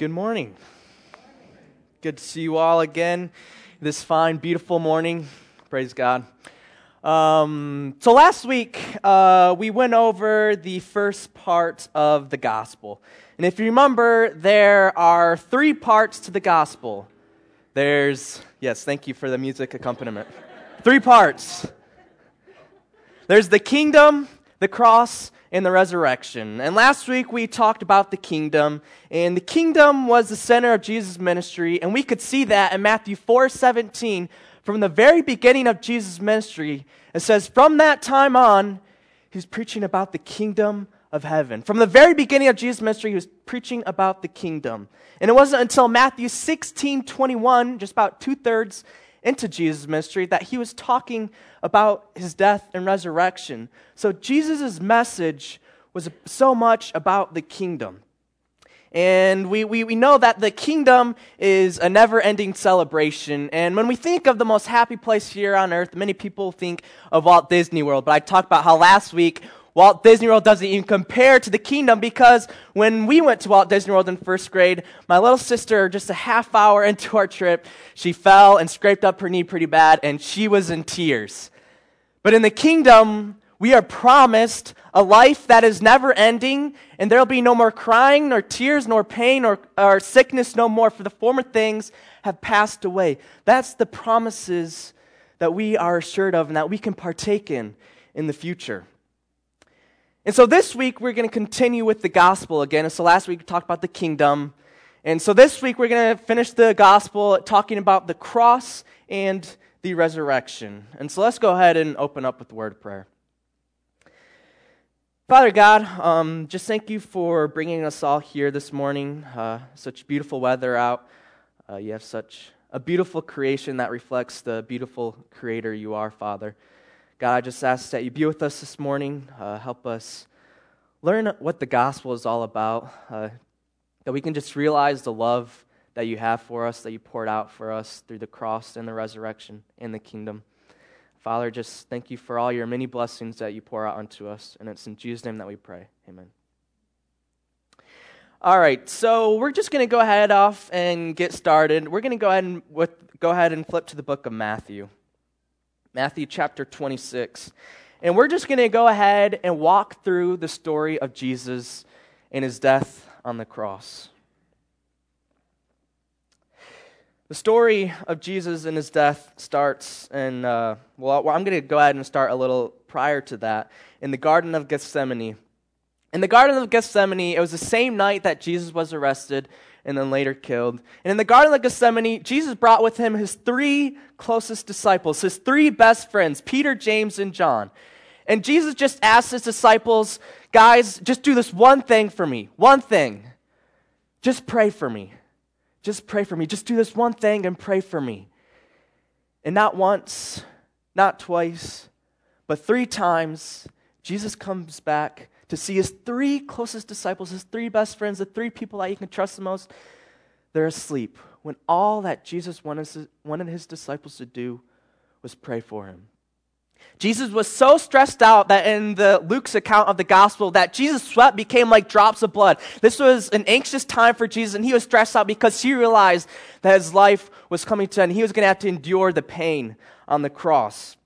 Good morning. Good to see you all again this fine, beautiful morning. Praise God. Um, so last week, uh, we went over the first part of the gospel. And if you remember, there are three parts to the gospel. There's, yes, thank you for the music accompaniment. three parts. There's the kingdom, the cross, in the resurrection. And last week we talked about the kingdom, and the kingdom was the center of Jesus' ministry, and we could see that in Matthew 4 17. From the very beginning of Jesus' ministry, it says, From that time on, he's preaching about the kingdom of heaven. From the very beginning of Jesus' ministry, he was preaching about the kingdom. And it wasn't until Matthew 16 21, just about two thirds into Jesus' ministry that he was talking about his death and resurrection. So Jesus' message was so much about the kingdom. And we, we, we know that the kingdom is a never ending celebration. And when we think of the most happy place here on earth, many people think of Walt Disney World. But I talked about how last week Walt Disney World doesn't even compare to the kingdom because when we went to Walt Disney World in first grade, my little sister, just a half hour into our trip, she fell and scraped up her knee pretty bad and she was in tears. But in the kingdom, we are promised a life that is never ending, and there'll be no more crying, nor tears, nor pain, or, or sickness no more, for the former things have passed away. That's the promises that we are assured of and that we can partake in in the future. And so this week we're going to continue with the gospel again. So last week we talked about the kingdom. And so this week we're going to finish the gospel talking about the cross and the resurrection. And so let's go ahead and open up with the word of prayer. Father God, um, just thank you for bringing us all here this morning. Uh, such beautiful weather out. Uh, you have such a beautiful creation that reflects the beautiful creator you are, Father. God, I just ask that you be with us this morning. Uh, help us learn what the gospel is all about, uh, that we can just realize the love that you have for us, that you poured out for us through the cross and the resurrection and the kingdom. Father, just thank you for all your many blessings that you pour out unto us. And it's in Jesus' name that we pray. Amen. All right, so we're just going to go ahead off and get started. We're going to go ahead and with, go ahead and flip to the book of Matthew. Matthew chapter 26. And we're just going to go ahead and walk through the story of Jesus and his death on the cross. The story of Jesus and his death starts in, uh, well, I'm going to go ahead and start a little prior to that, in the Garden of Gethsemane. In the Garden of Gethsemane, it was the same night that Jesus was arrested and then later killed. And in the Garden of Gethsemane, Jesus brought with him his three closest disciples, his three best friends, Peter, James, and John. And Jesus just asked his disciples, guys, just do this one thing for me. One thing. Just pray for me. Just pray for me. Just do this one thing and pray for me. And not once, not twice, but three times, Jesus comes back to see his three closest disciples, his three best friends, the three people that he can trust the most, they're asleep when all that Jesus wanted his disciples to do was pray for him. Jesus was so stressed out that in the Luke's account of the gospel that Jesus' sweat became like drops of blood. This was an anxious time for Jesus and he was stressed out because he realized that his life was coming to an end. He was going to have to endure the pain on the cross.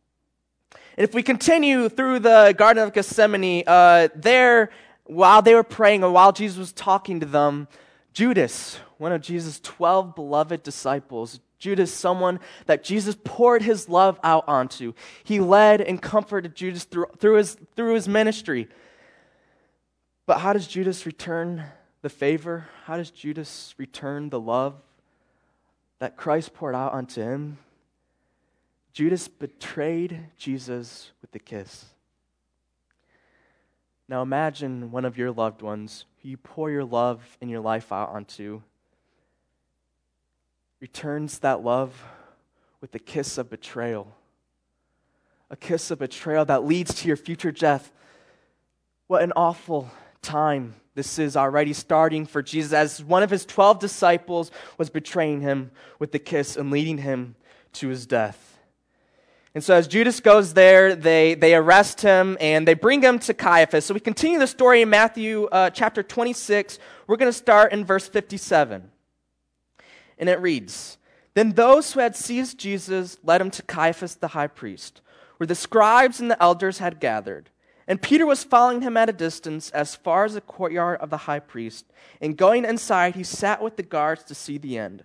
And if we continue through the Garden of Gethsemane, uh, there, while they were praying, or while Jesus was talking to them, Judas, one of Jesus' 12 beloved disciples, Judas, someone that Jesus poured his love out onto, he led and comforted Judas through, through, his, through his ministry. But how does Judas return the favor? How does Judas return the love that Christ poured out onto him? Judas betrayed Jesus with a kiss. Now imagine one of your loved ones who you pour your love and your life out onto returns that love with a kiss of betrayal. A kiss of betrayal that leads to your future death. What an awful time this is already starting for Jesus as one of his 12 disciples was betraying him with the kiss and leading him to his death. And so as Judas goes there, they, they arrest him and they bring him to Caiaphas. So we continue the story in Matthew uh, chapter 26. We're going to start in verse 57. And it reads Then those who had seized Jesus led him to Caiaphas the high priest, where the scribes and the elders had gathered. And Peter was following him at a distance as far as the courtyard of the high priest. And going inside, he sat with the guards to see the end.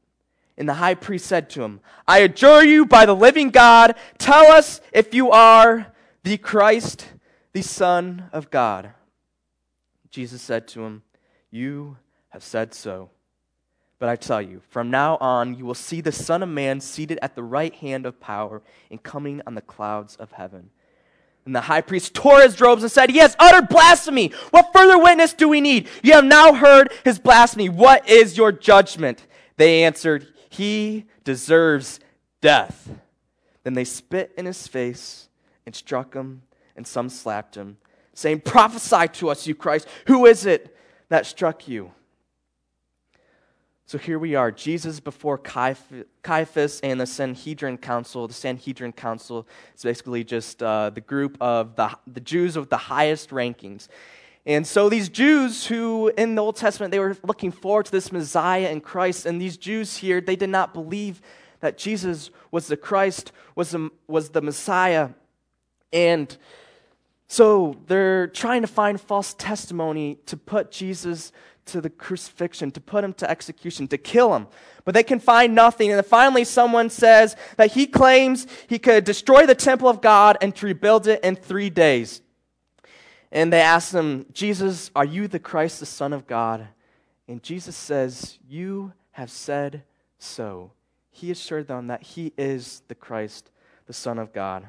And the high priest said to him, I adjure you by the living God, tell us if you are the Christ, the Son of God. Jesus said to him, You have said so. But I tell you, from now on you will see the Son of Man seated at the right hand of power and coming on the clouds of heaven. And the high priest tore his robes and said, He has uttered blasphemy. What further witness do we need? You have now heard his blasphemy. What is your judgment? They answered, he deserves death. Then they spit in his face and struck him, and some slapped him, saying, Prophesy to us, you Christ. Who is it that struck you? So here we are, Jesus before Caiaphas and the Sanhedrin Council. The Sanhedrin Council is basically just uh, the group of the, the Jews of the highest rankings. And so these Jews who in the Old Testament they were looking forward to this Messiah and Christ, and these Jews here, they did not believe that Jesus was the Christ, was the, was the Messiah. And so they're trying to find false testimony to put Jesus to the crucifixion, to put him to execution, to kill him. But they can find nothing. And finally, someone says that he claims he could destroy the temple of God and to rebuild it in three days. And they ask him, Jesus, are you the Christ, the Son of God? And Jesus says, You have said so. He assured them that he is the Christ, the Son of God.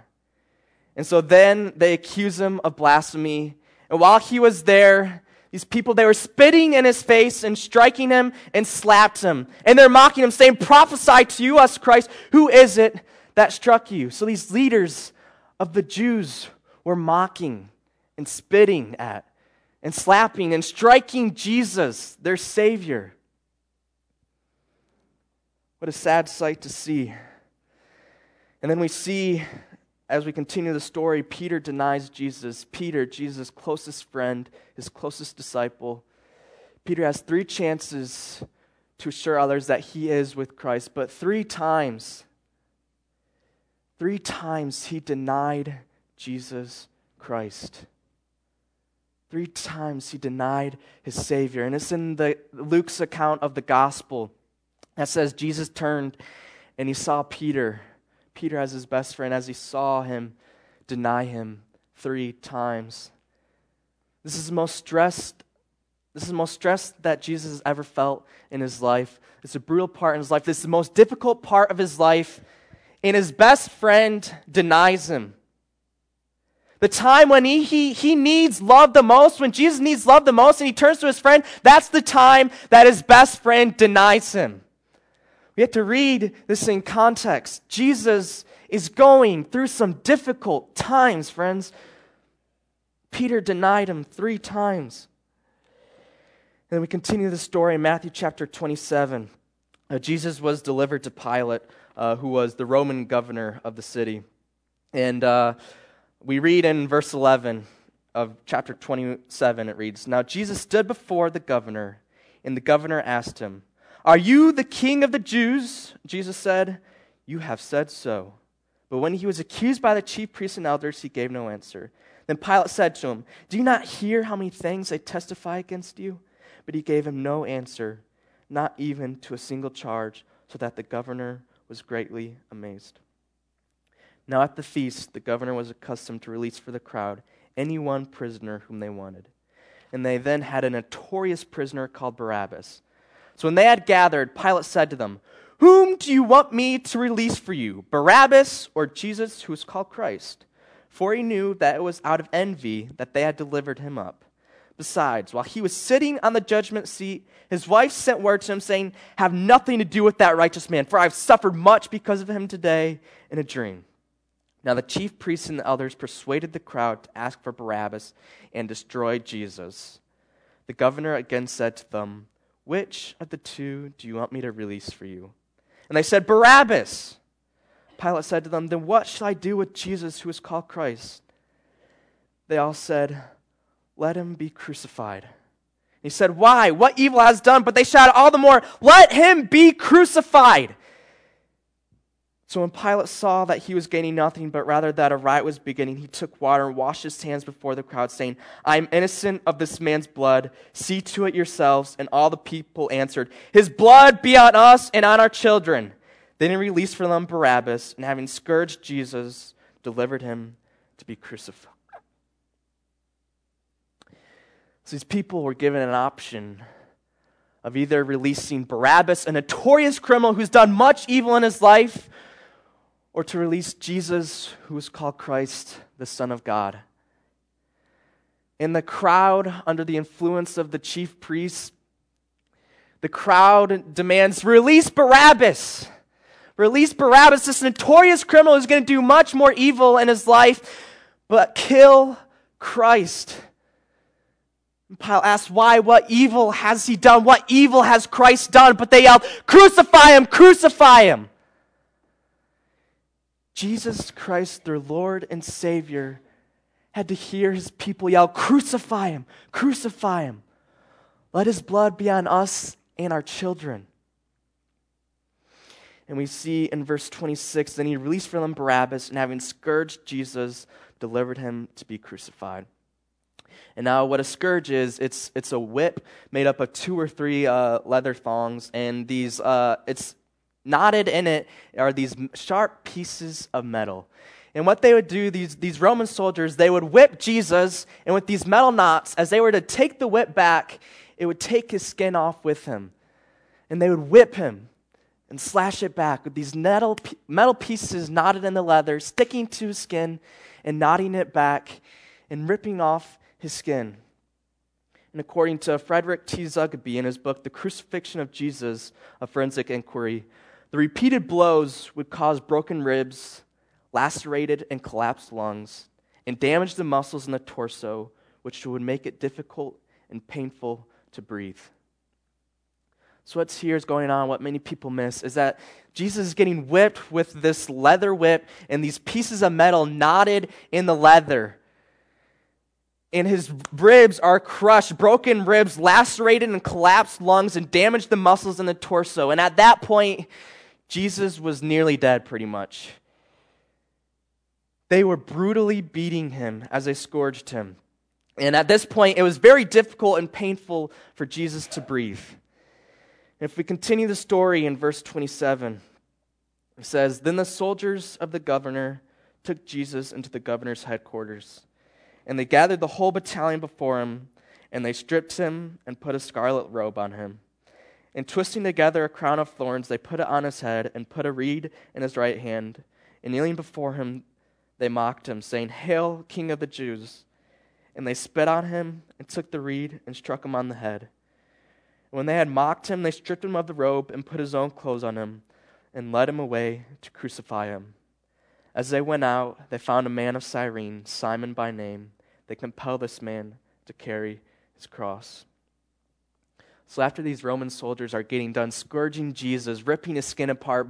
And so then they accuse him of blasphemy. And while he was there, these people, they were spitting in his face and striking him and slapped him. And they're mocking him, saying, Prophesy to you, us Christ, who is it that struck you? So these leaders of the Jews were mocking and spitting at and slapping and striking Jesus, their Savior. What a sad sight to see. And then we see, as we continue the story, Peter denies Jesus. Peter, Jesus' closest friend, his closest disciple. Peter has three chances to assure others that he is with Christ, but three times, three times he denied Jesus Christ. Three times he denied his Savior. And it's in the, Luke's account of the gospel that says Jesus turned and he saw Peter, Peter as his best friend, as he saw him deny him three times. This is the most stressed. This is the most stress that Jesus has ever felt in his life. It's a brutal part in his life. This is the most difficult part of his life. And his best friend denies him. The time when he, he, he needs love the most, when Jesus needs love the most, and he turns to his friend, that's the time that his best friend denies him. We have to read this in context. Jesus is going through some difficult times, friends. Peter denied him three times. And then we continue the story in Matthew chapter 27. Uh, Jesus was delivered to Pilate, uh, who was the Roman governor of the city. And uh, we read in verse 11 of chapter 27, it reads Now Jesus stood before the governor, and the governor asked him, Are you the king of the Jews? Jesus said, You have said so. But when he was accused by the chief priests and elders, he gave no answer. Then Pilate said to him, Do you not hear how many things they testify against you? But he gave him no answer, not even to a single charge, so that the governor was greatly amazed. Now at the feast, the governor was accustomed to release for the crowd any one prisoner whom they wanted. And they then had a notorious prisoner called Barabbas. So when they had gathered, Pilate said to them, Whom do you want me to release for you, Barabbas or Jesus, who is called Christ? for he knew that it was out of envy that they had delivered him up. Besides, while he was sitting on the judgment seat, his wife sent word to him, saying, Have nothing to do with that righteous man, for I've suffered much because of him today in a dream. Now the chief priests and the elders persuaded the crowd to ask for Barabbas and destroy Jesus. The governor again said to them, Which of the two do you want me to release for you? And they said, Barabbas. Pilate said to them, Then what shall I do with Jesus who is called Christ? They all said, Let him be crucified. He said, Why? What evil has done? But they shouted all the more, Let him be crucified. So when Pilate saw that he was gaining nothing, but rather that a riot was beginning, he took water and washed his hands before the crowd, saying, I am innocent of this man's blood. See to it yourselves. And all the people answered, His blood be on us and on our children. Then he released for them Barabbas, and having scourged Jesus, delivered him to be crucified. So these people were given an option of either releasing Barabbas, a notorious criminal who's done much evil in his life, or to release Jesus, who is called Christ, the Son of God. In the crowd, under the influence of the chief priests, the crowd demands release Barabbas. Release Barabbas, this notorious criminal who's going to do much more evil in his life, but kill Christ. And Pilate asks, Why? What evil has he done? What evil has Christ done? But they yell, Crucify him! Crucify him! Jesus Christ, their Lord and Savior, had to hear his people yell, Crucify him! Crucify him! Let his blood be on us and our children. And we see in verse 26 then he released for them Barabbas, and having scourged Jesus, delivered him to be crucified. And now, what a scourge is, it's, it's a whip made up of two or three uh, leather thongs, and these, uh, it's knotted in it are these sharp pieces of metal. And what they would do, these, these Roman soldiers, they would whip Jesus, and with these metal knots, as they were to take the whip back, it would take his skin off with him. And they would whip him and slash it back with these metal, metal pieces knotted in the leather, sticking to his skin and knotting it back and ripping off his skin. And according to Frederick T. Zugibe in his book, The Crucifixion of Jesus, a Forensic Inquiry, the repeated blows would cause broken ribs, lacerated and collapsed lungs, and damage the muscles in the torso, which would make it difficult and painful to breathe. So, what's here is going on, what many people miss, is that Jesus is getting whipped with this leather whip and these pieces of metal knotted in the leather. And his ribs are crushed, broken ribs, lacerated and collapsed lungs, and damaged the muscles in the torso. And at that point, Jesus was nearly dead, pretty much. They were brutally beating him as they scourged him. And at this point, it was very difficult and painful for Jesus to breathe. If we continue the story in verse 27, it says Then the soldiers of the governor took Jesus into the governor's headquarters, and they gathered the whole battalion before him, and they stripped him and put a scarlet robe on him. And twisting together a crown of thorns, they put it on his head and put a reed in his right hand. And kneeling before him, they mocked him, saying, Hail, King of the Jews! And they spit on him and took the reed and struck him on the head. And when they had mocked him, they stripped him of the robe and put his own clothes on him and led him away to crucify him. As they went out, they found a man of Cyrene, Simon by name. They compelled this man to carry his cross. So after these Roman soldiers are getting done scourging Jesus, ripping his skin apart,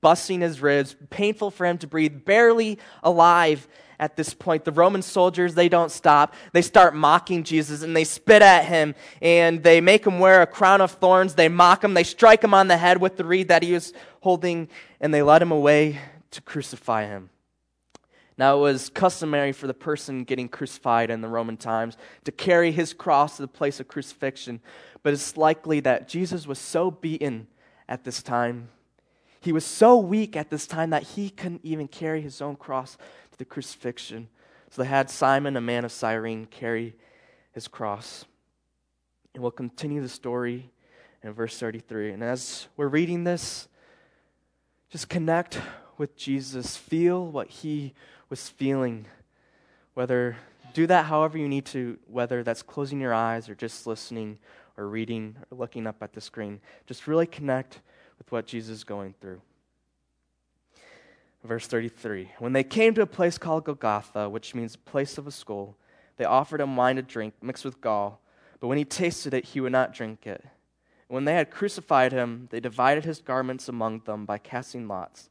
busting his ribs, painful for him to breathe, barely alive at this point. The Roman soldiers, they don't stop. They start mocking Jesus and they spit at him and they make him wear a crown of thorns. They mock him. They strike him on the head with the reed that he was holding and they led him away to crucify him. Now, it was customary for the person getting crucified in the Roman times to carry his cross to the place of crucifixion, but it's likely that Jesus was so beaten at this time, he was so weak at this time that he couldn't even carry his own cross to the crucifixion. So they had Simon, a man of Cyrene, carry his cross. And we'll continue the story in verse 33. And as we're reading this, just connect with Jesus. Feel what he was feeling. Whether do that however you need to, whether that's closing your eyes or just listening or reading or looking up at the screen. Just really connect with what Jesus is going through. Verse 33 When they came to a place called Golgotha, which means place of a skull, they offered him wine to drink mixed with gall, but when he tasted it, he would not drink it. When they had crucified him, they divided his garments among them by casting lots.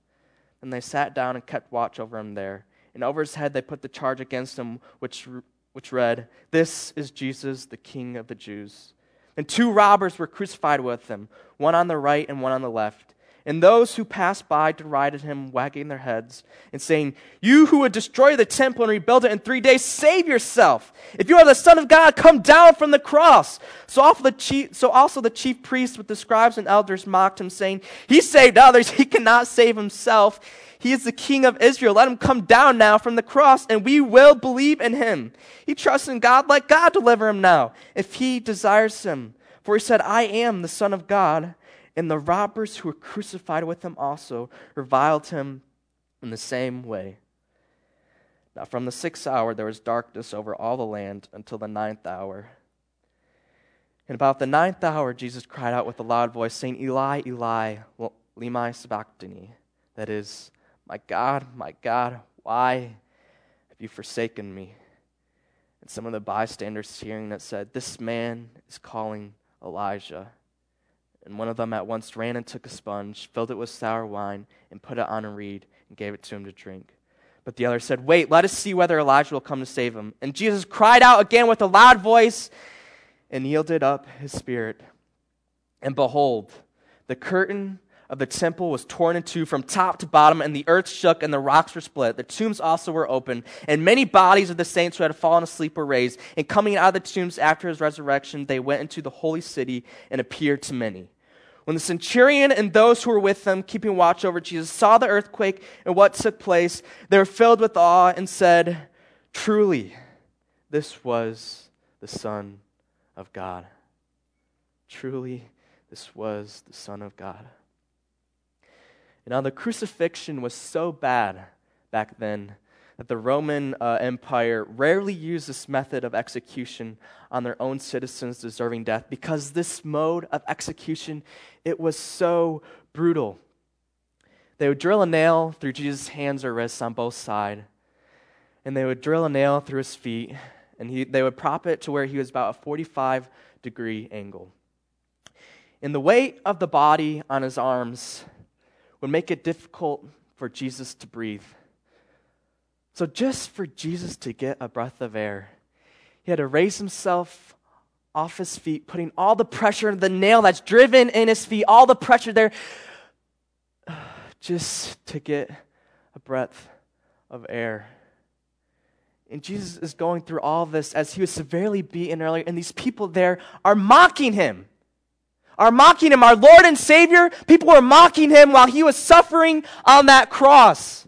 Then they sat down and kept watch over him there. And over his head they put the charge against him, which, which read, This is Jesus, the King of the Jews. And two robbers were crucified with him, one on the right and one on the left. And those who passed by derided him, wagging their heads and saying, You who would destroy the temple and rebuild it in three days, save yourself. If you are the Son of God, come down from the cross. So also the chief, so also the chief priests with the scribes and elders mocked him, saying, He saved others, he cannot save himself. He is the King of Israel. Let him come down now from the cross, and we will believe in him. He trusts in God. Let God deliver him now, if he desires him. For he said, I am the Son of God. And the robbers who were crucified with him also reviled him in the same way. Now, from the sixth hour, there was darkness over all the land until the ninth hour. And about the ninth hour, Jesus cried out with a loud voice, saying, Eli, Eli, lema sabachthani. That is, My God, my God, why have you forsaken me? And some of the bystanders hearing that said, This man is calling Elijah. And one of them at once ran and took a sponge, filled it with sour wine, and put it on a reed, and gave it to him to drink. But the other said, Wait, let us see whether Elijah will come to save him. And Jesus cried out again with a loud voice and yielded up his spirit. And behold, the curtain of the temple was torn in two from top to bottom, and the earth shook, and the rocks were split. The tombs also were open, and many bodies of the saints who had fallen asleep were raised. And coming out of the tombs after his resurrection, they went into the holy city and appeared to many. When the centurion and those who were with them, keeping watch over Jesus, saw the earthquake and what took place, they were filled with awe and said, Truly, this was the Son of God. Truly, this was the Son of God. And now the crucifixion was so bad back then that the Roman uh, Empire rarely used this method of execution on their own citizens deserving death because this mode of execution it was so brutal. They would drill a nail through Jesus' hands or wrists on both sides, and they would drill a nail through his feet, and he, they would prop it to where he was about a 45 degree angle. And the weight of the body on his arms would make it difficult for Jesus to breathe. So, just for Jesus to get a breath of air, he had to raise himself off his feet, putting all the pressure, the nail that's driven in his feet, all the pressure there, just to get a breath of air. And Jesus is going through all this as he was severely beaten earlier, and these people there are mocking him. Are mocking him, our Lord and Savior. People were mocking him while he was suffering on that cross.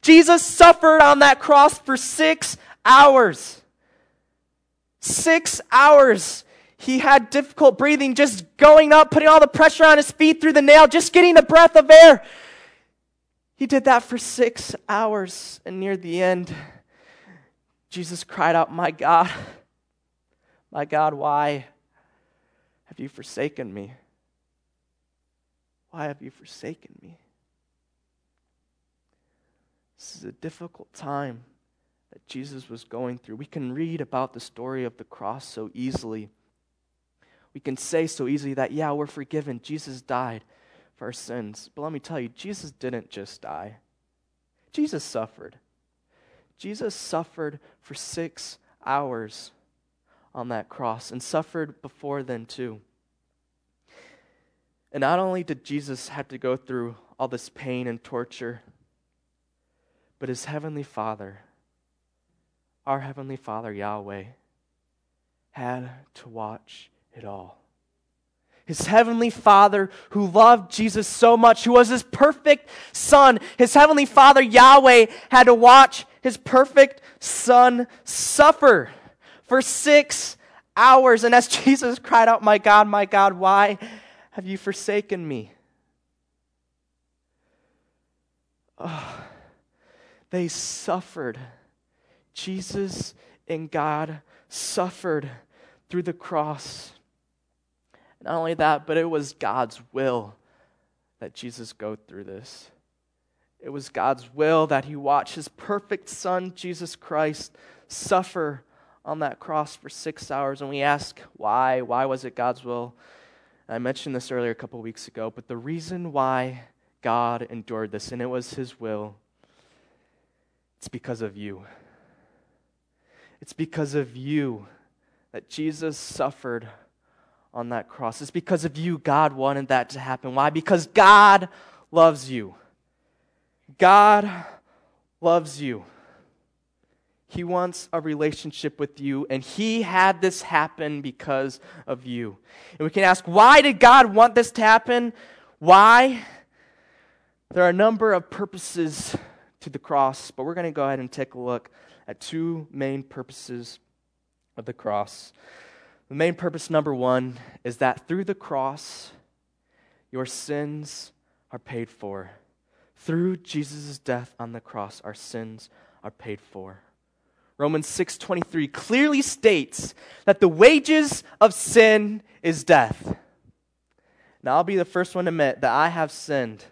Jesus suffered on that cross for six hours. Six hours. He had difficult breathing, just going up, putting all the pressure on his feet through the nail, just getting a breath of air. He did that for six hours, and near the end, Jesus cried out, My God, my God, why have you forsaken me? Why have you forsaken me? This is a difficult time that Jesus was going through. We can read about the story of the cross so easily. We can say so easily that, yeah, we're forgiven. Jesus died for our sins. But let me tell you, Jesus didn't just die, Jesus suffered. Jesus suffered for six hours on that cross and suffered before then, too. And not only did Jesus have to go through all this pain and torture, but his heavenly Father, our heavenly Father, Yahweh, had to watch it all. His heavenly Father, who loved Jesus so much, who was his perfect Son, his heavenly Father, Yahweh, had to watch his perfect Son suffer for six hours. And as Jesus cried out, My God, my God, why have you forsaken me? oh, they suffered. Jesus and God suffered through the cross. Not only that, but it was God's will that Jesus go through this. It was God's will that he watch his perfect son, Jesus Christ, suffer on that cross for six hours. And we ask, why? Why was it God's will? I mentioned this earlier a couple weeks ago, but the reason why God endured this, and it was his will, it's because of you. It's because of you that Jesus suffered on that cross. It's because of you God wanted that to happen. Why? Because God loves you. God loves you. He wants a relationship with you, and He had this happen because of you. And we can ask, why did God want this to happen? Why? There are a number of purposes to the cross, but we're going to go ahead and take a look at two main purposes of the cross. The main purpose, number one, is that through the cross, your sins are paid for. Through Jesus' death on the cross, our sins are paid for. Romans 6:23 clearly states that the wages of sin is death. Now I'll be the first one to admit that I have sinned.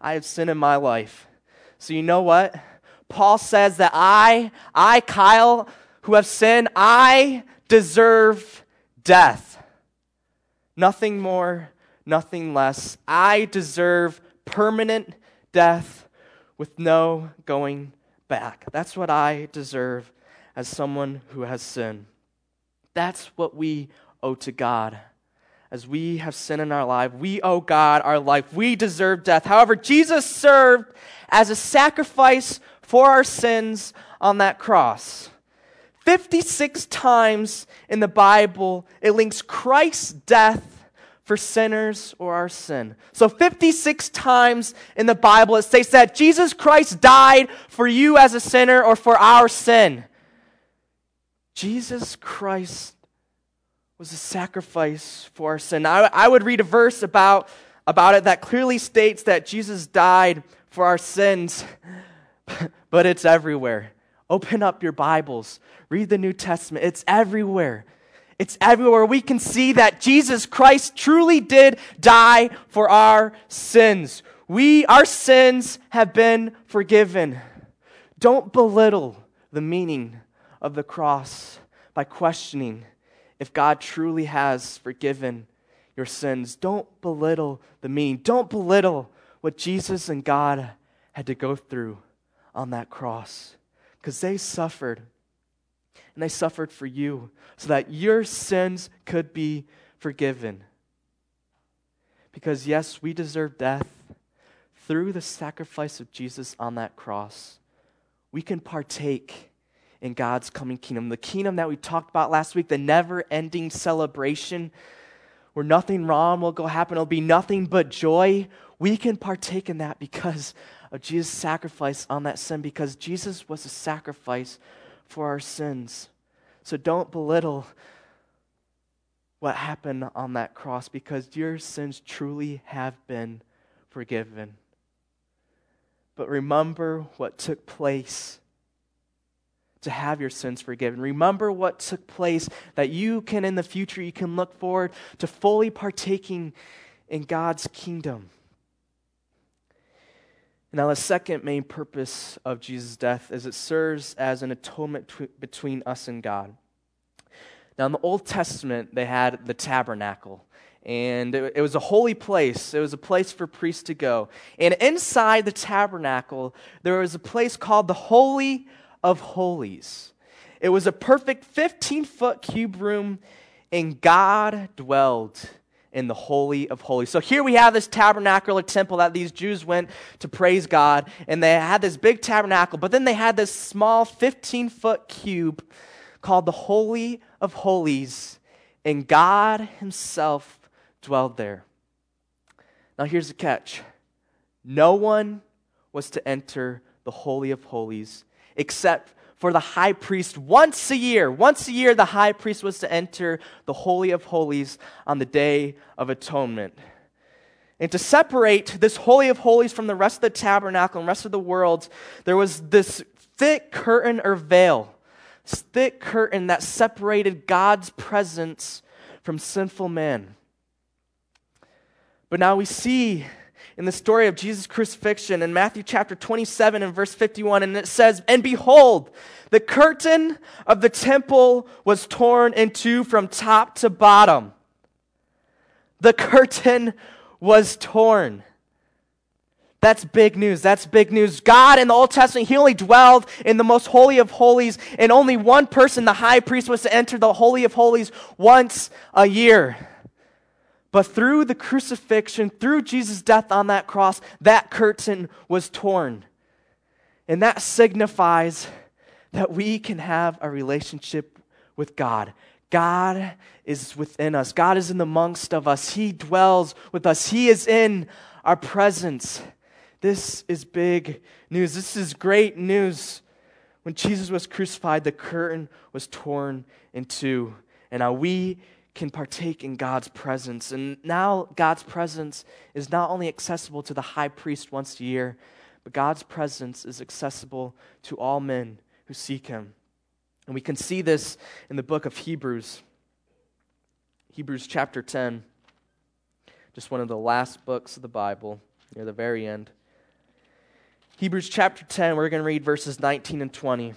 I have sinned in my life. So you know what? Paul says that I, I Kyle, who have sinned, I deserve death. Nothing more, nothing less. I deserve permanent death with no going back. That's what I deserve as someone who has sinned. That's what we owe to God. As we have sin in our life, we owe God our life. We deserve death. However, Jesus served as a sacrifice for our sins on that cross. 56 times in the Bible, it links Christ's death for sinners or our sin. So 56 times in the Bible, it states that Jesus Christ died for you as a sinner or for our sin. Jesus Christ was a sacrifice for our sin. I, I would read a verse about, about it that clearly states that Jesus died for our sins, but it's everywhere. Open up your Bibles, read the New Testament. It's everywhere. It's everywhere. We can see that Jesus Christ truly did die for our sins. We, our sins have been forgiven. Don't belittle the meaning of the cross by questioning if God truly has forgiven your sins. Don't belittle the meaning. Don't belittle what Jesus and God had to go through on that cross because they suffered. And they suffered for you so that your sins could be forgiven. Because, yes, we deserve death. Through the sacrifice of Jesus on that cross, we can partake in God's coming kingdom. The kingdom that we talked about last week, the never ending celebration where nothing wrong will go happen, it'll be nothing but joy. We can partake in that because of Jesus' sacrifice on that sin, because Jesus was a sacrifice for our sins. So don't belittle what happened on that cross because your sins truly have been forgiven. But remember what took place to have your sins forgiven. Remember what took place that you can in the future you can look forward to fully partaking in God's kingdom. Now, the second main purpose of Jesus' death is it serves as an atonement between us and God. Now, in the Old Testament, they had the tabernacle, and it, it was a holy place. It was a place for priests to go. And inside the tabernacle, there was a place called the Holy of Holies. It was a perfect 15 foot cube room, and God dwelled in the Holy of Holies. So here we have this tabernacle or temple that these Jews went to praise God, and they had this big tabernacle, but then they had this small 15 foot cube called the Holy of Holies, and God Himself dwelled there. Now here's the catch no one was to enter the Holy of Holies except for the high priest once a year. Once a year, the high priest was to enter the Holy of Holies on the Day of Atonement. And to separate this Holy of Holies from the rest of the tabernacle and rest of the world, there was this thick curtain or veil, this thick curtain that separated God's presence from sinful man. But now we see in the story of Jesus' crucifixion in Matthew chapter 27 and verse 51, and it says, And behold, the curtain of the temple was torn in two from top to bottom. The curtain was torn. That's big news. That's big news. God in the Old Testament, He only dwelled in the most holy of holies, and only one person, the high priest, was to enter the Holy of Holies once a year. But through the crucifixion, through Jesus' death on that cross, that curtain was torn. And that signifies that we can have a relationship with God. God is within us. God is in the amongst of us. He dwells with us. He is in our presence. This is big news. This is great news. When Jesus was crucified, the curtain was torn in two. And now we can partake in God's presence. And now God's presence is not only accessible to the high priest once a year, but God's presence is accessible to all men who seek him. And we can see this in the book of Hebrews. Hebrews chapter 10, just one of the last books of the Bible, near the very end. Hebrews chapter 10, we're going to read verses 19 and 20.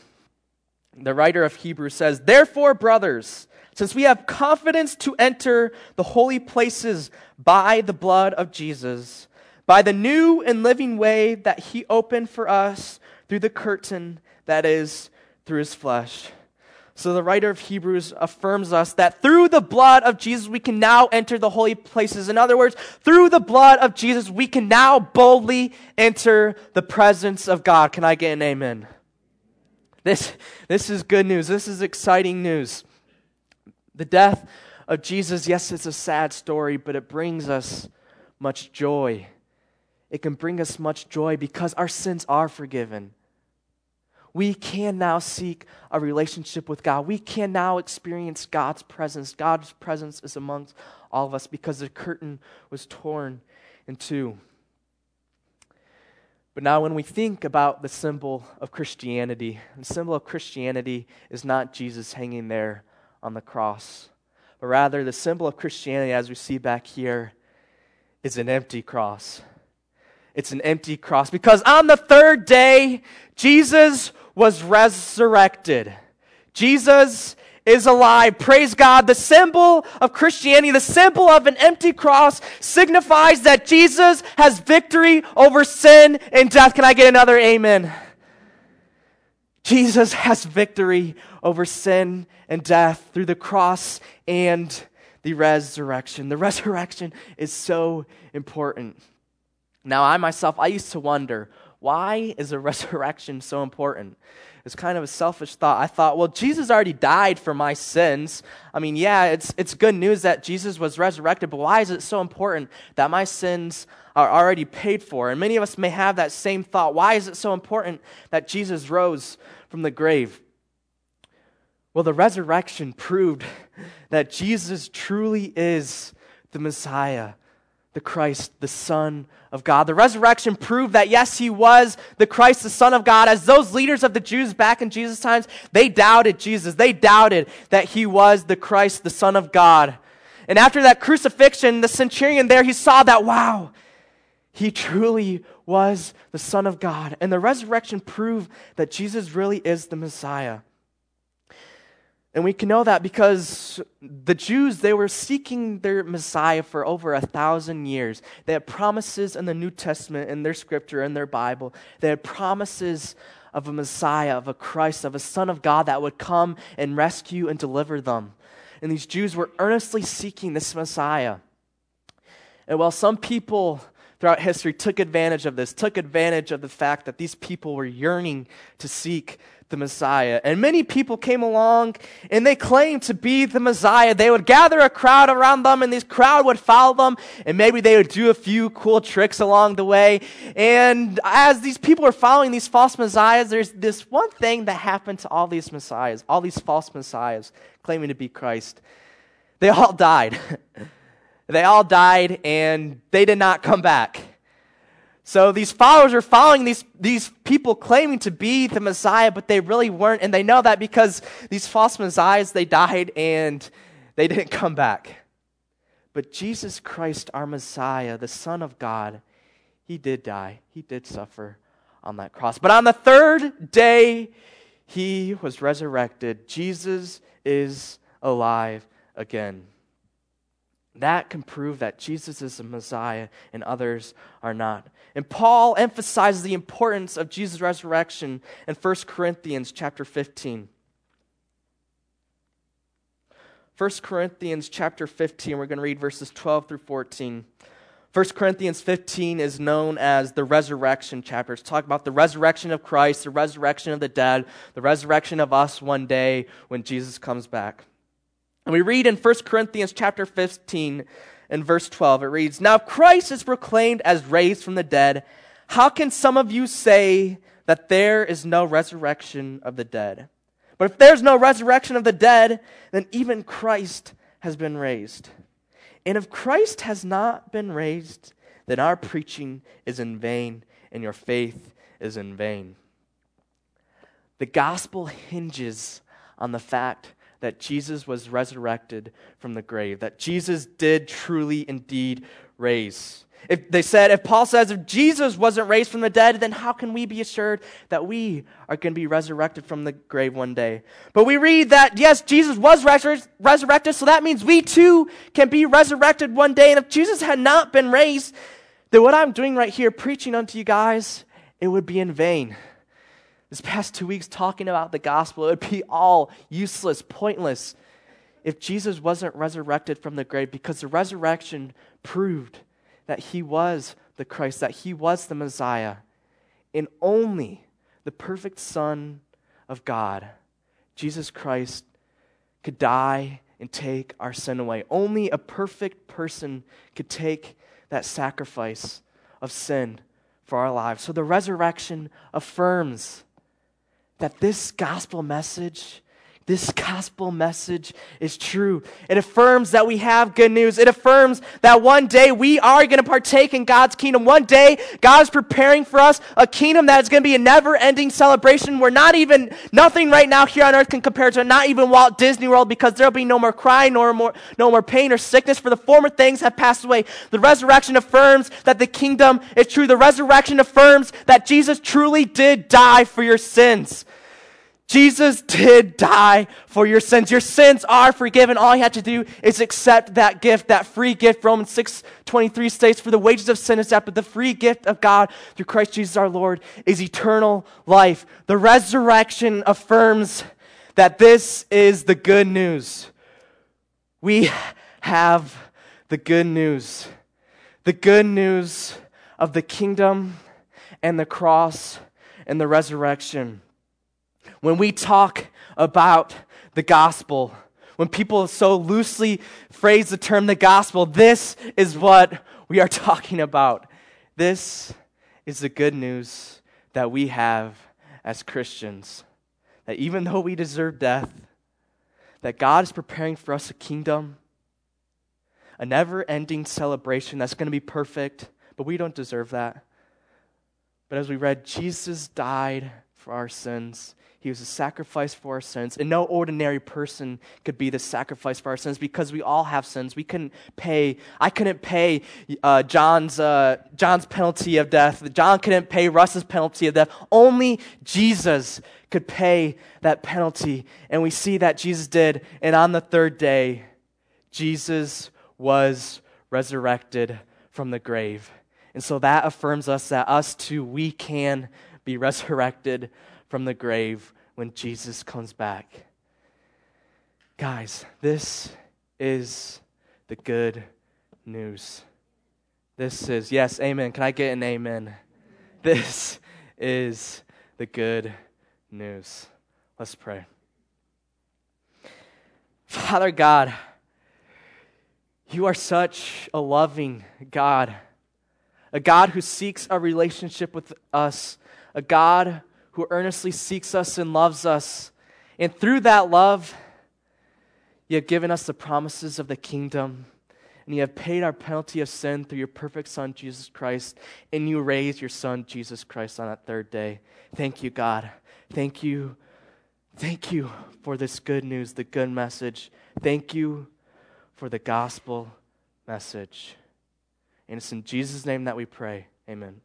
The writer of Hebrews says, Therefore, brothers, since we have confidence to enter the holy places by the blood of Jesus, by the new and living way that he opened for us through the curtain that is through his flesh. So the writer of Hebrews affirms us that through the blood of Jesus we can now enter the holy places. In other words, through the blood of Jesus we can now boldly enter the presence of God. Can I get an amen? This, this is good news. This is exciting news. The death of Jesus, yes, it's a sad story, but it brings us much joy. It can bring us much joy because our sins are forgiven. We can now seek a relationship with God. We can now experience God's presence. God's presence is amongst all of us because the curtain was torn in two. But now, when we think about the symbol of Christianity, the symbol of Christianity is not Jesus hanging there on the cross, but rather the symbol of Christianity, as we see back here, is an empty cross. It's an empty cross because on the third day, Jesus was resurrected. Jesus is alive. Praise God. The symbol of Christianity, the symbol of an empty cross, signifies that Jesus has victory over sin and death. Can I get another amen? Jesus has victory over sin and death through the cross and the resurrection. The resurrection is so important. Now, I myself, I used to wonder why is the resurrection so important? It's kind of a selfish thought. I thought, well, Jesus already died for my sins. I mean, yeah, it's, it's good news that Jesus was resurrected, but why is it so important that my sins are already paid for? And many of us may have that same thought. Why is it so important that Jesus rose from the grave? Well, the resurrection proved that Jesus truly is the Messiah the Christ, the Son of God. The resurrection proved that, yes, he was the Christ, the Son of God. As those leaders of the Jews back in Jesus' times, they doubted Jesus. They doubted that he was the Christ, the Son of God. And after that crucifixion, the centurion there, he saw that, wow, he truly was the Son of God. And the resurrection proved that Jesus really is the Messiah. And we can know that because the Jews, they were seeking their Messiah for over a thousand years. They had promises in the New Testament, in their scripture, in their Bible. They had promises of a Messiah, of a Christ, of a Son of God that would come and rescue and deliver them. And these Jews were earnestly seeking this Messiah. And while some people throughout history took advantage of this, took advantage of the fact that these people were yearning to seek the Messiah. And many people came along and they claimed to be the Messiah. They would gather a crowd around them and this crowd would follow them and maybe they would do a few cool tricks along the way. And as these people are following these false messiahs, there's this one thing that happened to all these messiahs, all these false messiahs claiming to be Christ. They all died. They all died and they did not come back. So these followers are following these, these people claiming to be the Messiah, but they really weren't. And they know that because these false messiahs, they died and they didn't come back. But Jesus Christ, our Messiah, the Son of God, he did die. He did suffer on that cross. But on the third day, he was resurrected. Jesus is alive again. That can prove that Jesus is the Messiah and others are not. And Paul emphasizes the importance of Jesus' resurrection in 1 Corinthians chapter 15. 1 Corinthians chapter 15, we're going to read verses 12 through 14. 1 Corinthians 15 is known as the resurrection chapter. It's talking about the resurrection of Christ, the resurrection of the dead, the resurrection of us one day when Jesus comes back. And we read in 1 Corinthians chapter 15 and verse 12, it reads, Now if Christ is proclaimed as raised from the dead, how can some of you say that there is no resurrection of the dead? But if there's no resurrection of the dead, then even Christ has been raised. And if Christ has not been raised, then our preaching is in vain and your faith is in vain. The gospel hinges on the fact that Jesus was resurrected from the grave, that Jesus did truly indeed raise. If they said, if Paul says, if Jesus wasn't raised from the dead, then how can we be assured that we are going to be resurrected from the grave one day? But we read that, yes, Jesus was resur- resurrected, so that means we too can be resurrected one day. And if Jesus had not been raised, then what I'm doing right here, preaching unto you guys, it would be in vain. This past two weeks talking about the gospel, it would be all useless, pointless if Jesus wasn't resurrected from the grave because the resurrection proved that he was the Christ, that he was the Messiah, and only the perfect Son of God, Jesus Christ, could die and take our sin away. Only a perfect person could take that sacrifice of sin for our lives. So the resurrection affirms that this gospel message this gospel message is true. It affirms that we have good news. It affirms that one day we are going to partake in God's kingdom. One day, God is preparing for us a kingdom that is going to be a never ending celebration where not even, nothing right now here on earth can compare to not even Walt Disney World, because there'll be no more crying, nor more, no more pain or sickness, for the former things have passed away. The resurrection affirms that the kingdom is true. The resurrection affirms that Jesus truly did die for your sins. Jesus did die for your sins. Your sins are forgiven. All you have to do is accept that gift, that free gift. Romans 6 23 states, For the wages of sin is death, but the free gift of God through Christ Jesus our Lord is eternal life. The resurrection affirms that this is the good news. We have the good news. The good news of the kingdom and the cross and the resurrection. When we talk about the gospel, when people so loosely phrase the term the gospel, this is what we are talking about. This is the good news that we have as Christians. That even though we deserve death, that God is preparing for us a kingdom, a never ending celebration that's going to be perfect, but we don't deserve that. But as we read, Jesus died for our sins. He was a sacrifice for our sins. And no ordinary person could be the sacrifice for our sins because we all have sins. We couldn't pay, I couldn't pay uh, John's, uh, John's penalty of death. John couldn't pay Russ's penalty of death. Only Jesus could pay that penalty. And we see that Jesus did. And on the third day, Jesus was resurrected from the grave. And so that affirms us that us too, we can be resurrected from the grave when Jesus comes back. Guys, this is the good news. This is, yes, amen. Can I get an amen? This is the good news. Let's pray. Father God, you are such a loving God, a God who seeks a relationship with us, a God who earnestly seeks us and loves us. And through that love, you have given us the promises of the kingdom and you have paid our penalty of sin through your perfect Son, Jesus Christ, and you raised your Son, Jesus Christ, on that third day. Thank you, God. Thank you. Thank you for this good news, the good message. Thank you for the gospel message. And it's in Jesus' name that we pray. Amen.